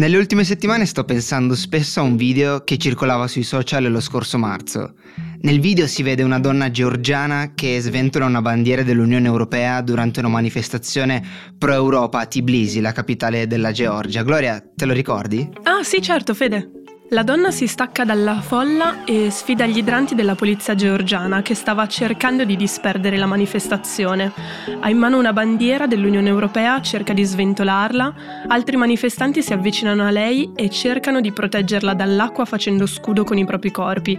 Nelle ultime settimane sto pensando spesso a un video che circolava sui social lo scorso marzo. Nel video si vede una donna georgiana che sventola una bandiera dell'Unione Europea durante una manifestazione pro-Europa a Tbilisi, la capitale della Georgia. Gloria, te lo ricordi? Ah sì, certo, Fede. La donna si stacca dalla folla e sfida gli idranti della polizia georgiana che stava cercando di disperdere la manifestazione. Ha in mano una bandiera dell'Unione Europea, cerca di sventolarla, altri manifestanti si avvicinano a lei e cercano di proteggerla dall'acqua facendo scudo con i propri corpi.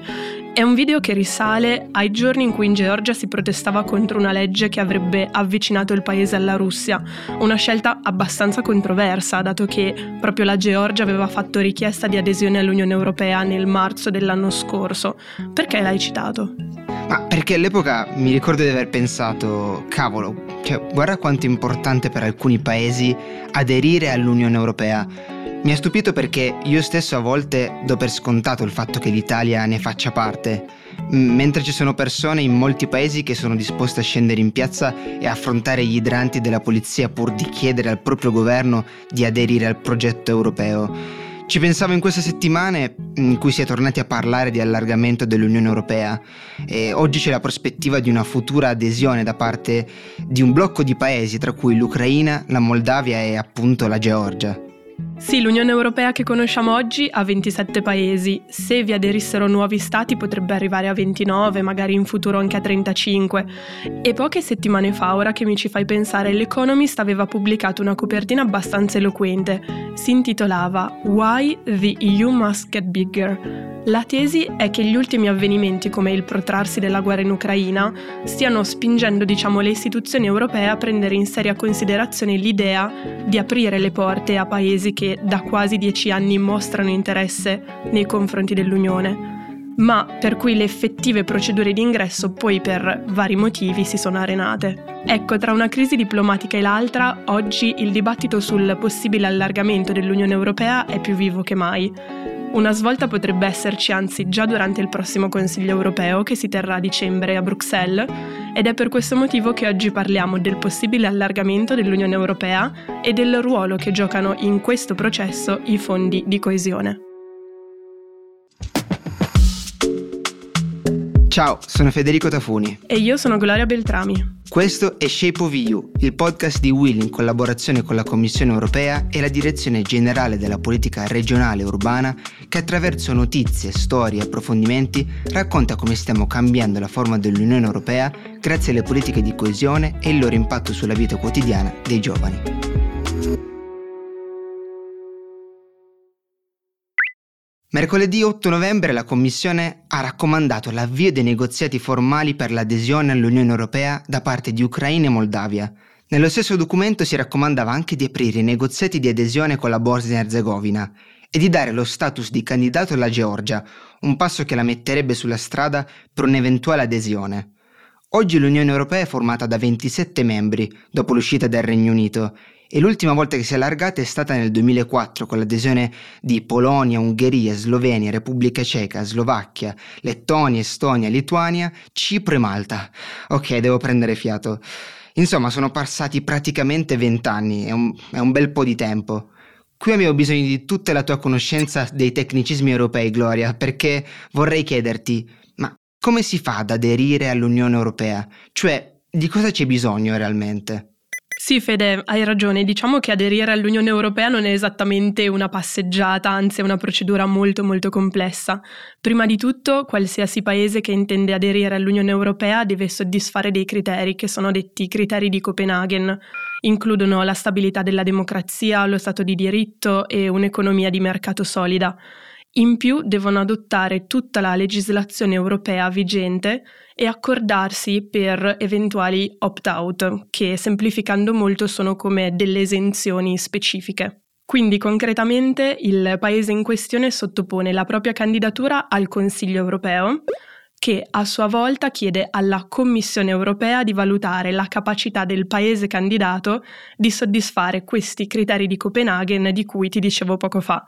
È un video che risale ai giorni in cui in Georgia si protestava contro una legge che avrebbe avvicinato il paese alla Russia, una scelta abbastanza controversa dato che proprio la Georgia aveva fatto richiesta di adesione all'Unione Europea nel marzo dell'anno scorso. Perché l'hai citato? Ma perché all'epoca mi ricordo di aver pensato, cavolo, cioè, guarda quanto è importante per alcuni paesi aderire all'Unione Europea. Mi ha stupito perché io stesso a volte do per scontato il fatto che l'Italia ne faccia parte, mentre ci sono persone in molti paesi che sono disposte a scendere in piazza e affrontare gli idranti della polizia pur di chiedere al proprio governo di aderire al progetto europeo. Ci pensavo in queste settimane in cui si è tornati a parlare di allargamento dell'Unione Europea e oggi c'è la prospettiva di una futura adesione da parte di un blocco di paesi tra cui l'Ucraina, la Moldavia e appunto la Georgia. Sì, l'Unione Europea che conosciamo oggi ha 27 paesi. Se vi aderissero nuovi stati potrebbe arrivare a 29, magari in futuro anche a 35. E poche settimane fa, ora che mi ci fai pensare, l'Economist aveva pubblicato una copertina abbastanza eloquente. Si intitolava Why the EU Must Get Bigger la tesi è che gli ultimi avvenimenti, come il protrarsi della guerra in Ucraina, stiano spingendo diciamo, le istituzioni europee a prendere in seria considerazione l'idea di aprire le porte a paesi che da quasi dieci anni mostrano interesse nei confronti dell'Unione, ma per cui le effettive procedure di ingresso poi per vari motivi si sono arenate. Ecco, tra una crisi diplomatica e l'altra, oggi il dibattito sul possibile allargamento dell'Unione Europea è più vivo che mai. Una svolta potrebbe esserci anzi già durante il prossimo Consiglio europeo che si terrà a dicembre a Bruxelles ed è per questo motivo che oggi parliamo del possibile allargamento dell'Unione Europea e del ruolo che giocano in questo processo i fondi di coesione. Ciao, sono Federico Tafuni. E io sono Gloria Beltrami. Questo è Shape of EU, il podcast di Will in collaborazione con la Commissione europea e la Direzione Generale della Politica Regionale e Urbana che attraverso notizie, storie e approfondimenti racconta come stiamo cambiando la forma dell'Unione Europea grazie alle politiche di coesione e il loro impatto sulla vita quotidiana dei giovani. Mercoledì 8 novembre la Commissione ha raccomandato l'avvio dei negoziati formali per l'adesione all'Unione Europea da parte di Ucraina e Moldavia. Nello stesso documento si raccomandava anche di aprire i negoziati di adesione con la Bosnia e Herzegovina e di dare lo status di candidato alla Georgia, un passo che la metterebbe sulla strada per un'eventuale adesione. Oggi l'Unione Europea è formata da 27 membri, dopo l'uscita del Regno Unito, e l'ultima volta che si è allargata è stata nel 2004 con l'adesione di Polonia, Ungheria, Slovenia, Repubblica Ceca, Slovacchia, Lettonia, Estonia, Lituania, Cipro e Malta. Ok, devo prendere fiato. Insomma, sono passati praticamente vent'anni, è è un bel po' di tempo. Qui abbiamo bisogno di tutta la tua conoscenza dei tecnicismi europei, Gloria, perché vorrei chiederti, ma come si fa ad aderire all'Unione Europea? Cioè, di cosa c'è bisogno realmente? Sì, Fede, hai ragione. Diciamo che aderire all'Unione Europea non è esattamente una passeggiata, anzi è una procedura molto molto complessa. Prima di tutto, qualsiasi paese che intende aderire all'Unione Europea deve soddisfare dei criteri che sono detti criteri di Copenaghen. Includono la stabilità della democrazia, lo Stato di diritto e un'economia di mercato solida. In più devono adottare tutta la legislazione europea vigente e accordarsi per eventuali opt-out, che semplificando molto sono come delle esenzioni specifiche. Quindi concretamente il paese in questione sottopone la propria candidatura al Consiglio europeo, che a sua volta chiede alla Commissione europea di valutare la capacità del paese candidato di soddisfare questi criteri di Copenaghen di cui ti dicevo poco fa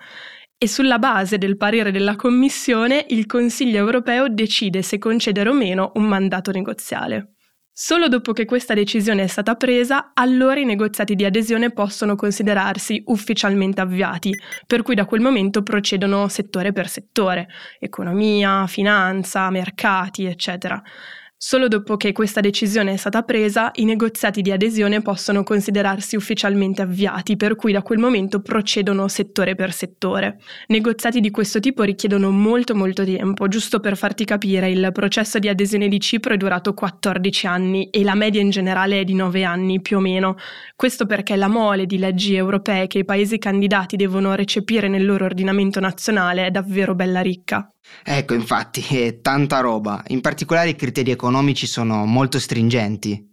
e sulla base del parere della Commissione il Consiglio europeo decide se concedere o meno un mandato negoziale. Solo dopo che questa decisione è stata presa, allora i negoziati di adesione possono considerarsi ufficialmente avviati, per cui da quel momento procedono settore per settore, economia, finanza, mercati, eccetera. Solo dopo che questa decisione è stata presa, i negoziati di adesione possono considerarsi ufficialmente avviati, per cui da quel momento procedono settore per settore. Negoziati di questo tipo richiedono molto molto tempo, giusto per farti capire, il processo di adesione di Cipro è durato 14 anni e la media in generale è di 9 anni più o meno. Questo perché la mole di leggi europee che i paesi candidati devono recepire nel loro ordinamento nazionale è davvero bella ricca. Ecco, infatti, è tanta roba. In particolare i criteri economici sono molto stringenti.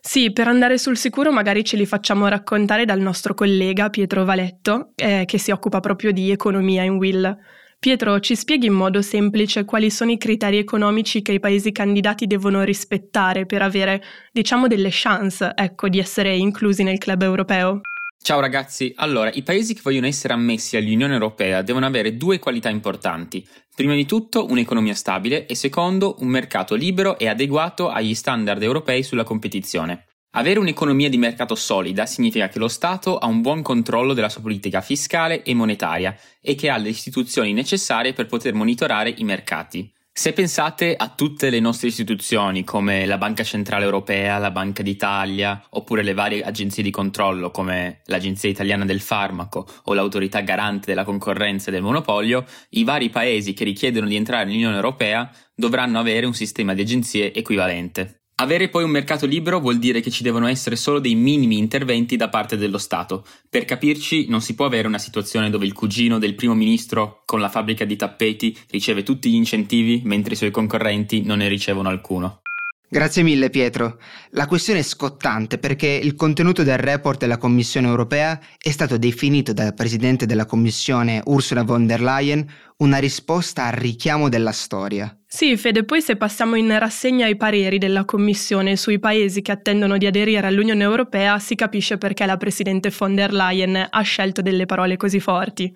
Sì, per andare sul sicuro magari ce li facciamo raccontare dal nostro collega Pietro Valetto, eh, che si occupa proprio di economia in Will. Pietro, ci spieghi in modo semplice quali sono i criteri economici che i paesi candidati devono rispettare per avere, diciamo, delle chance, ecco, di essere inclusi nel club europeo? Ciao ragazzi, allora i paesi che vogliono essere ammessi all'Unione Europea devono avere due qualità importanti. Prima di tutto un'economia stabile e secondo un mercato libero e adeguato agli standard europei sulla competizione. Avere un'economia di mercato solida significa che lo Stato ha un buon controllo della sua politica fiscale e monetaria e che ha le istituzioni necessarie per poter monitorare i mercati. Se pensate a tutte le nostre istituzioni come la Banca Centrale Europea, la Banca d'Italia, oppure le varie agenzie di controllo come l'Agenzia Italiana del Farmaco o l'Autorità Garante della Concorrenza e del Monopolio, i vari paesi che richiedono di entrare nell'Unione Europea dovranno avere un sistema di agenzie equivalente. Avere poi un mercato libero vuol dire che ci devono essere solo dei minimi interventi da parte dello Stato. Per capirci, non si può avere una situazione dove il cugino del primo ministro con la fabbrica di tappeti riceve tutti gli incentivi mentre i suoi concorrenti non ne ricevono alcuno. Grazie mille Pietro. La questione è scottante perché il contenuto del report della Commissione europea è stato definito dal Presidente della Commissione Ursula von der Leyen una risposta al richiamo della storia. Sì, Fede, poi se passiamo in rassegna i pareri della Commissione sui paesi che attendono di aderire all'Unione Europea, si capisce perché la Presidente von der Leyen ha scelto delle parole così forti.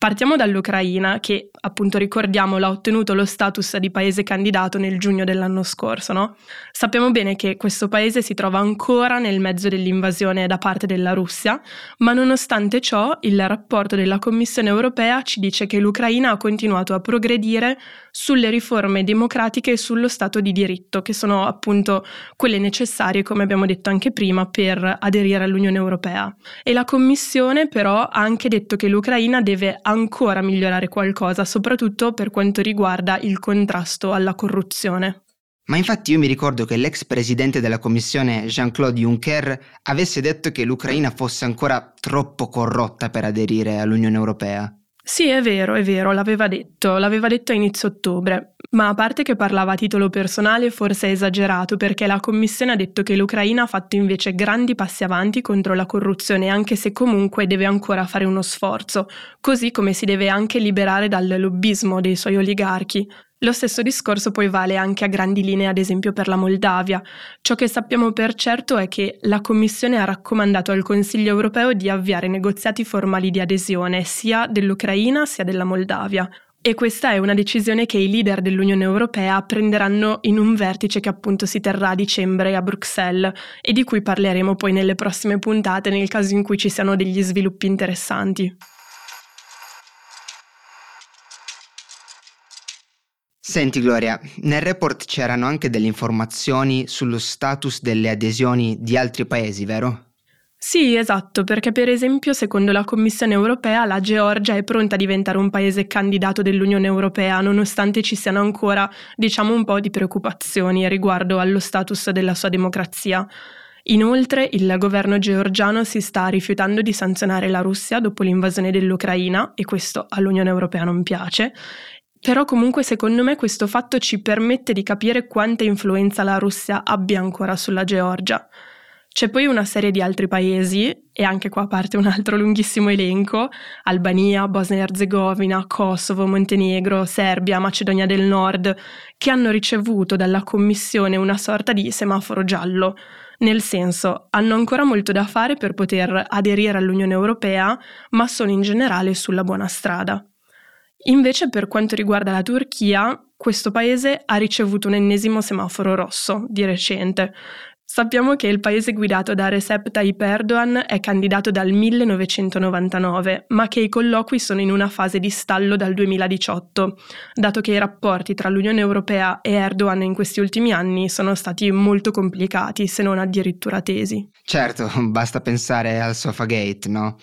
Partiamo dall'Ucraina, che appunto ricordiamolo ha ottenuto lo status di paese candidato nel giugno dell'anno scorso. No? Sappiamo bene che questo paese si trova ancora nel mezzo dell'invasione da parte della Russia, ma nonostante ciò il rapporto della Commissione europea ci dice che l'Ucraina ha continuato a progredire sulle riforme democratiche e sullo Stato di diritto, che sono appunto quelle necessarie, come abbiamo detto anche prima, per aderire all'Unione Europea. E la Commissione però ha anche detto che l'Ucraina deve ancora migliorare qualcosa, soprattutto per quanto riguarda il contrasto alla corruzione. Ma infatti io mi ricordo che l'ex presidente della commissione Jean-Claude Juncker avesse detto che l'Ucraina fosse ancora troppo corrotta per aderire all'Unione Europea. Sì, è vero, è vero, l'aveva detto, l'aveva detto a inizio ottobre, ma a parte che parlava a titolo personale forse è esagerato perché la Commissione ha detto che l'Ucraina ha fatto invece grandi passi avanti contro la corruzione anche se comunque deve ancora fare uno sforzo, così come si deve anche liberare dal lobbismo dei suoi oligarchi. Lo stesso discorso poi vale anche a grandi linee, ad esempio per la Moldavia. Ciò che sappiamo per certo è che la Commissione ha raccomandato al Consiglio europeo di avviare negoziati formali di adesione sia dell'Ucraina sia della Moldavia. E questa è una decisione che i leader dell'Unione Europea prenderanno in un vertice che appunto si terrà a dicembre a Bruxelles e di cui parleremo poi nelle prossime puntate nel caso in cui ci siano degli sviluppi interessanti. Senti Gloria, nel report c'erano anche delle informazioni sullo status delle adesioni di altri paesi, vero? Sì, esatto, perché per esempio secondo la Commissione europea la Georgia è pronta a diventare un paese candidato dell'Unione europea, nonostante ci siano ancora, diciamo, un po' di preoccupazioni riguardo allo status della sua democrazia. Inoltre il governo georgiano si sta rifiutando di sanzionare la Russia dopo l'invasione dell'Ucraina e questo all'Unione Europea non piace però comunque secondo me questo fatto ci permette di capire quanta influenza la Russia abbia ancora sulla Georgia. C'è poi una serie di altri paesi, e anche qua parte un altro lunghissimo elenco, Albania, Bosnia Herzegovina, Kosovo, Montenegro, Serbia, Macedonia del Nord, che hanno ricevuto dalla Commissione una sorta di semaforo giallo, nel senso hanno ancora molto da fare per poter aderire all'Unione Europea, ma sono in generale sulla buona strada. Invece per quanto riguarda la Turchia, questo paese ha ricevuto un ennesimo semaforo rosso di recente. Sappiamo che il paese guidato da Recep Tayyip Erdogan è candidato dal 1999, ma che i colloqui sono in una fase di stallo dal 2018, dato che i rapporti tra l'Unione Europea e Erdogan in questi ultimi anni sono stati molto complicati, se non addirittura tesi. Certo, basta pensare al Sofagate, no?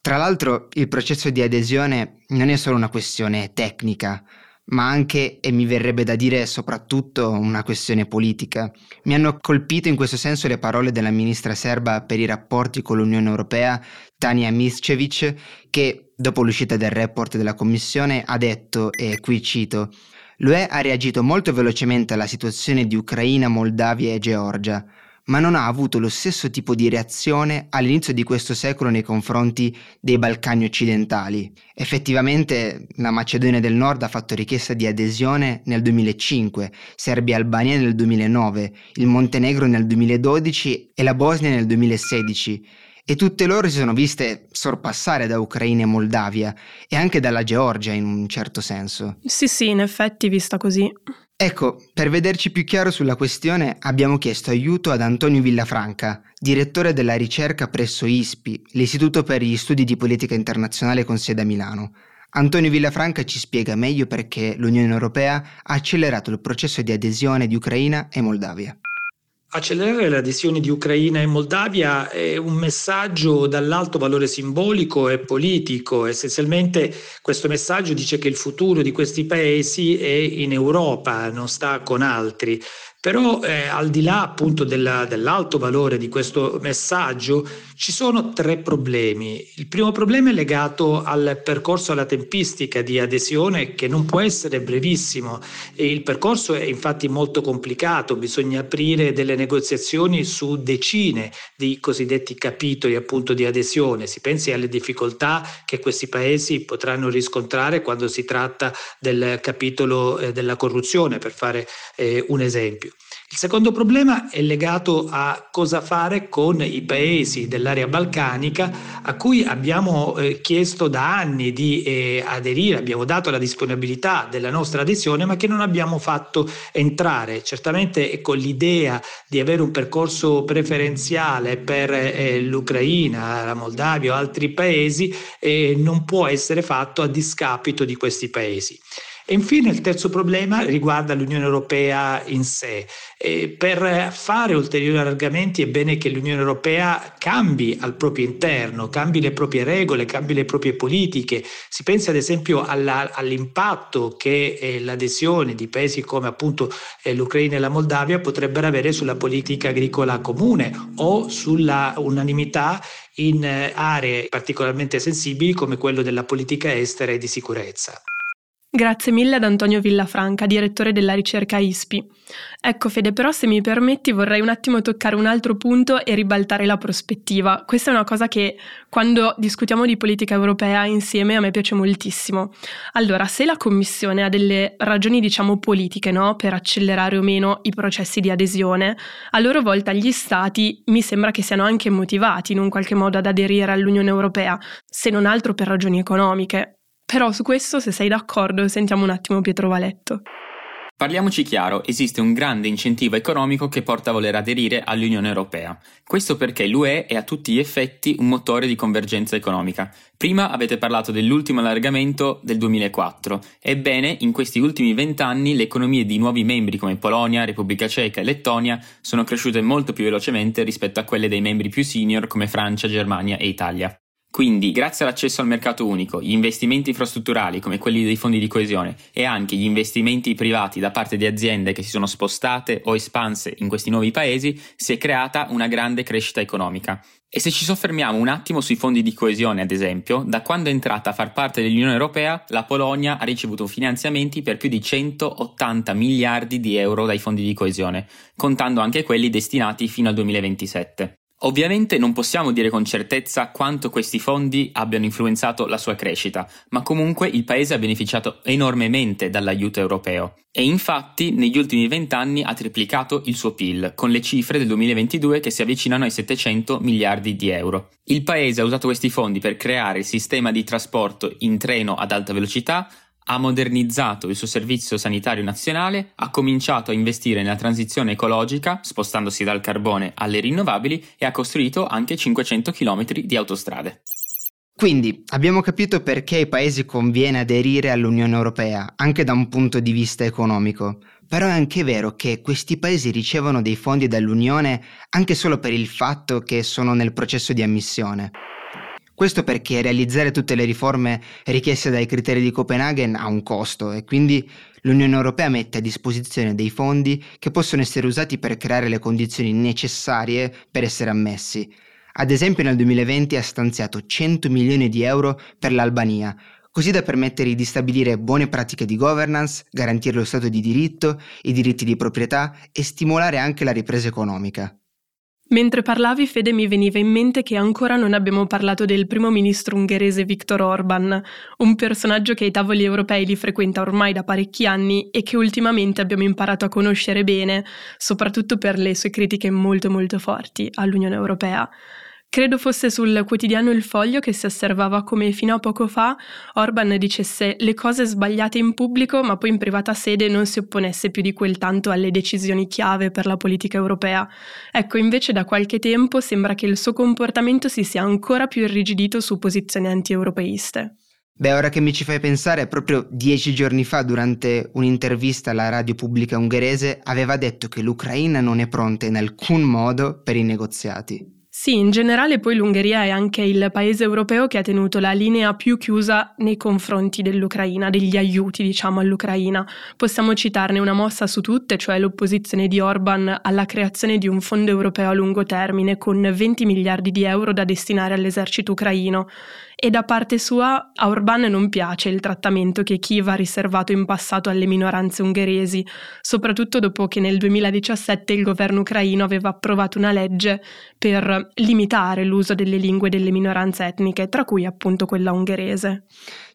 Tra l'altro il processo di adesione non è solo una questione tecnica, ma anche, e mi verrebbe da dire soprattutto, una questione politica. Mi hanno colpito in questo senso le parole della ministra serba per i rapporti con l'Unione Europea, Tania Miscevic, che dopo l'uscita del report della Commissione ha detto, e qui cito, L'UE ha reagito molto velocemente alla situazione di Ucraina, Moldavia e Georgia ma non ha avuto lo stesso tipo di reazione all'inizio di questo secolo nei confronti dei Balcani occidentali. Effettivamente la Macedonia del Nord ha fatto richiesta di adesione nel 2005, Serbia e Albania nel 2009, il Montenegro nel 2012 e la Bosnia nel 2016 e tutte loro si sono viste sorpassare da Ucraina e Moldavia e anche dalla Georgia in un certo senso. Sì, sì, in effetti vista così. Ecco, per vederci più chiaro sulla questione abbiamo chiesto aiuto ad Antonio Villafranca, direttore della ricerca presso ISPI, l'Istituto per gli Studi di Politica Internazionale con sede a Milano. Antonio Villafranca ci spiega meglio perché l'Unione Europea ha accelerato il processo di adesione di Ucraina e Moldavia. Accelerare l'adesione di Ucraina e Moldavia è un messaggio dall'alto valore simbolico e politico. Essenzialmente questo messaggio dice che il futuro di questi paesi è in Europa, non sta con altri. Però eh, al di là appunto della, dell'alto valore di questo messaggio ci sono tre problemi. Il primo problema è legato al percorso, alla tempistica di adesione che non può essere brevissimo e il percorso è infatti molto complicato, bisogna aprire delle negoziazioni su decine di cosiddetti capitoli appunto di adesione. Si pensi alle difficoltà che questi paesi potranno riscontrare quando si tratta del capitolo eh, della corruzione, per fare eh, un esempio. Il secondo problema è legato a cosa fare con i paesi dell'area balcanica a cui abbiamo eh, chiesto da anni di eh, aderire, abbiamo dato la disponibilità della nostra adesione, ma che non abbiamo fatto entrare. Certamente ecco, l'idea di avere un percorso preferenziale per eh, l'Ucraina, la Moldavia o altri paesi eh, non può essere fatto a discapito di questi paesi. E infine il terzo problema riguarda l'Unione Europea in sé. E per fare ulteriori allargamenti è bene che l'Unione Europea cambi al proprio interno, cambi le proprie regole, cambi le proprie politiche. Si pensa ad esempio alla, all'impatto che eh, l'adesione di paesi come appunto eh, l'Ucraina e la Moldavia potrebbero avere sulla politica agricola comune o sulla unanimità in eh, aree particolarmente sensibili come quello della politica estera e di sicurezza. Grazie mille ad Antonio Villafranca, direttore della ricerca ISPI. Ecco Fede, però se mi permetti vorrei un attimo toccare un altro punto e ribaltare la prospettiva. Questa è una cosa che quando discutiamo di politica europea insieme a me piace moltissimo. Allora, se la Commissione ha delle ragioni diciamo politiche no, per accelerare o meno i processi di adesione, a loro volta gli Stati mi sembra che siano anche motivati in un qualche modo ad aderire all'Unione Europea, se non altro per ragioni economiche. Però su questo, se sei d'accordo, sentiamo un attimo Pietro Valetto. Parliamoci chiaro, esiste un grande incentivo economico che porta a voler aderire all'Unione Europea. Questo perché l'UE è a tutti gli effetti un motore di convergenza economica. Prima avete parlato dell'ultimo allargamento del 2004. Ebbene, in questi ultimi vent'anni le economie di nuovi membri come Polonia, Repubblica Ceca e Lettonia sono cresciute molto più velocemente rispetto a quelle dei membri più senior come Francia, Germania e Italia. Quindi, grazie all'accesso al mercato unico, gli investimenti infrastrutturali come quelli dei fondi di coesione e anche gli investimenti privati da parte di aziende che si sono spostate o espanse in questi nuovi paesi, si è creata una grande crescita economica. E se ci soffermiamo un attimo sui fondi di coesione, ad esempio, da quando è entrata a far parte dell'Unione Europea, la Polonia ha ricevuto finanziamenti per più di 180 miliardi di euro dai fondi di coesione, contando anche quelli destinati fino al 2027. Ovviamente non possiamo dire con certezza quanto questi fondi abbiano influenzato la sua crescita, ma comunque il paese ha beneficiato enormemente dall'aiuto europeo. E infatti negli ultimi vent'anni ha triplicato il suo PIL, con le cifre del 2022 che si avvicinano ai 700 miliardi di euro. Il paese ha usato questi fondi per creare il sistema di trasporto in treno ad alta velocità, ha modernizzato il suo servizio sanitario nazionale, ha cominciato a investire nella transizione ecologica, spostandosi dal carbone alle rinnovabili e ha costruito anche 500 km di autostrade. Quindi abbiamo capito perché ai paesi conviene aderire all'Unione Europea, anche da un punto di vista economico. Però è anche vero che questi paesi ricevono dei fondi dall'Unione anche solo per il fatto che sono nel processo di ammissione. Questo perché realizzare tutte le riforme richieste dai criteri di Copenaghen ha un costo e quindi l'Unione Europea mette a disposizione dei fondi che possono essere usati per creare le condizioni necessarie per essere ammessi. Ad esempio nel 2020 ha stanziato 100 milioni di euro per l'Albania, così da permettere di stabilire buone pratiche di governance, garantire lo Stato di diritto, i diritti di proprietà e stimolare anche la ripresa economica. Mentre parlavi, Fede, mi veniva in mente che ancora non abbiamo parlato del primo ministro ungherese Viktor Orban, un personaggio che ai tavoli europei li frequenta ormai da parecchi anni e che ultimamente abbiamo imparato a conoscere bene, soprattutto per le sue critiche molto molto forti all'Unione Europea. Credo fosse sul quotidiano Il Foglio che si osservava come fino a poco fa Orban dicesse le cose sbagliate in pubblico ma poi in privata sede non si opponesse più di quel tanto alle decisioni chiave per la politica europea. Ecco, invece da qualche tempo sembra che il suo comportamento si sia ancora più irrigidito su posizioni anti-europeiste. Beh, ora che mi ci fai pensare, proprio dieci giorni fa, durante un'intervista alla radio pubblica ungherese, aveva detto che l'Ucraina non è pronta in alcun modo per i negoziati. Sì, in generale poi l'Ungheria è anche il paese europeo che ha tenuto la linea più chiusa nei confronti dell'Ucraina, degli aiuti diciamo all'Ucraina. Possiamo citarne una mossa su tutte, cioè l'opposizione di Orban alla creazione di un fondo europeo a lungo termine con 20 miliardi di euro da destinare all'esercito ucraino e da parte sua a Orban non piace il trattamento che Kiev ha riservato in passato alle minoranze ungheresi, soprattutto dopo che nel 2017 il governo ucraino aveva approvato una legge per limitare l'uso delle lingue delle minoranze etniche, tra cui appunto quella ungherese.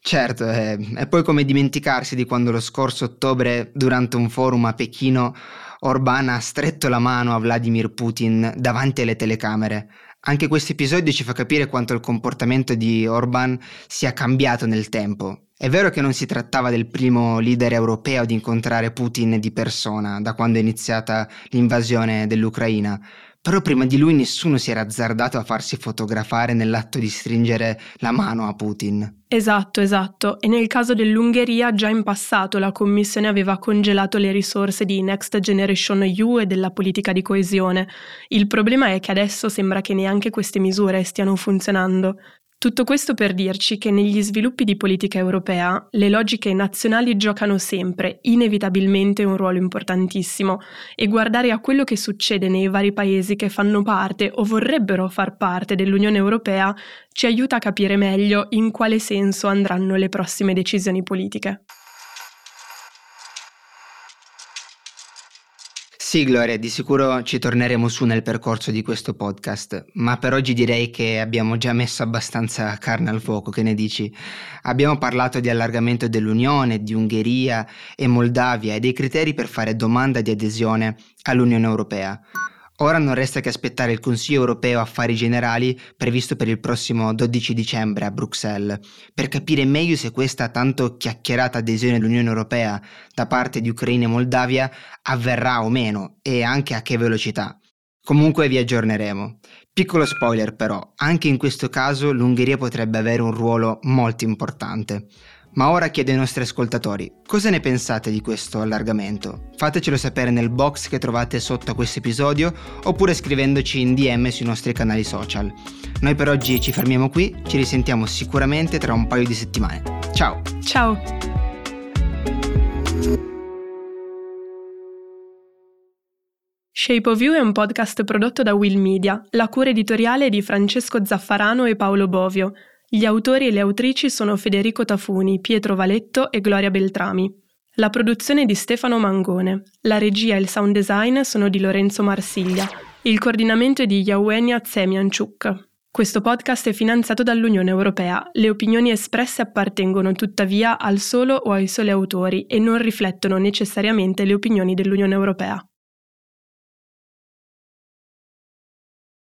Certo, è, eh, è poi come dimenticarsi di quando lo scorso ottobre, durante un forum a Pechino, Orban ha stretto la mano a Vladimir Putin davanti alle telecamere anche questo episodio ci fa capire quanto il comportamento di Orban sia cambiato nel tempo. È vero che non si trattava del primo leader europeo ad incontrare Putin di persona da quando è iniziata l'invasione dell'Ucraina, però prima di lui nessuno si era azzardato a farsi fotografare nell'atto di stringere la mano a Putin. Esatto, esatto. E nel caso dell'Ungheria già in passato la Commissione aveva congelato le risorse di Next Generation EU e della politica di coesione. Il problema è che adesso sembra che neanche queste misure stiano funzionando. Tutto questo per dirci che negli sviluppi di politica europea le logiche nazionali giocano sempre, inevitabilmente, un ruolo importantissimo e guardare a quello che succede nei vari paesi che fanno parte o vorrebbero far parte dell'Unione Europea ci aiuta a capire meglio in quale senso andranno le prossime decisioni politiche. Sì, Gloria, di sicuro ci torneremo su nel percorso di questo podcast, ma per oggi direi che abbiamo già messo abbastanza carne al fuoco, che ne dici? Abbiamo parlato di allargamento dell'Unione, di Ungheria e Moldavia e dei criteri per fare domanda di adesione all'Unione Europea. Ora non resta che aspettare il Consiglio europeo Affari Generali previsto per il prossimo 12 dicembre a Bruxelles, per capire meglio se questa tanto chiacchierata adesione all'Unione Europea da parte di Ucraina e Moldavia avverrà o meno e anche a che velocità. Comunque vi aggiorneremo. Piccolo spoiler però, anche in questo caso l'Ungheria potrebbe avere un ruolo molto importante. Ma ora chiedo ai nostri ascoltatori, cosa ne pensate di questo allargamento? Fatecelo sapere nel box che trovate sotto a questo episodio oppure scrivendoci in DM sui nostri canali social. Noi per oggi ci fermiamo qui, ci risentiamo sicuramente tra un paio di settimane. Ciao! Ciao! Shape of You è un podcast prodotto da Will Media, la cura editoriale di Francesco Zaffarano e Paolo Bovio. Gli autori e le autrici sono Federico Tafuni, Pietro Valetto e Gloria Beltrami. La produzione è di Stefano Mangone. La regia e il sound design sono di Lorenzo Marsiglia. Il coordinamento è di Yawenia Zemianchuk. Questo podcast è finanziato dall'Unione Europea. Le opinioni espresse appartengono tuttavia al solo o ai soli autori e non riflettono necessariamente le opinioni dell'Unione Europea.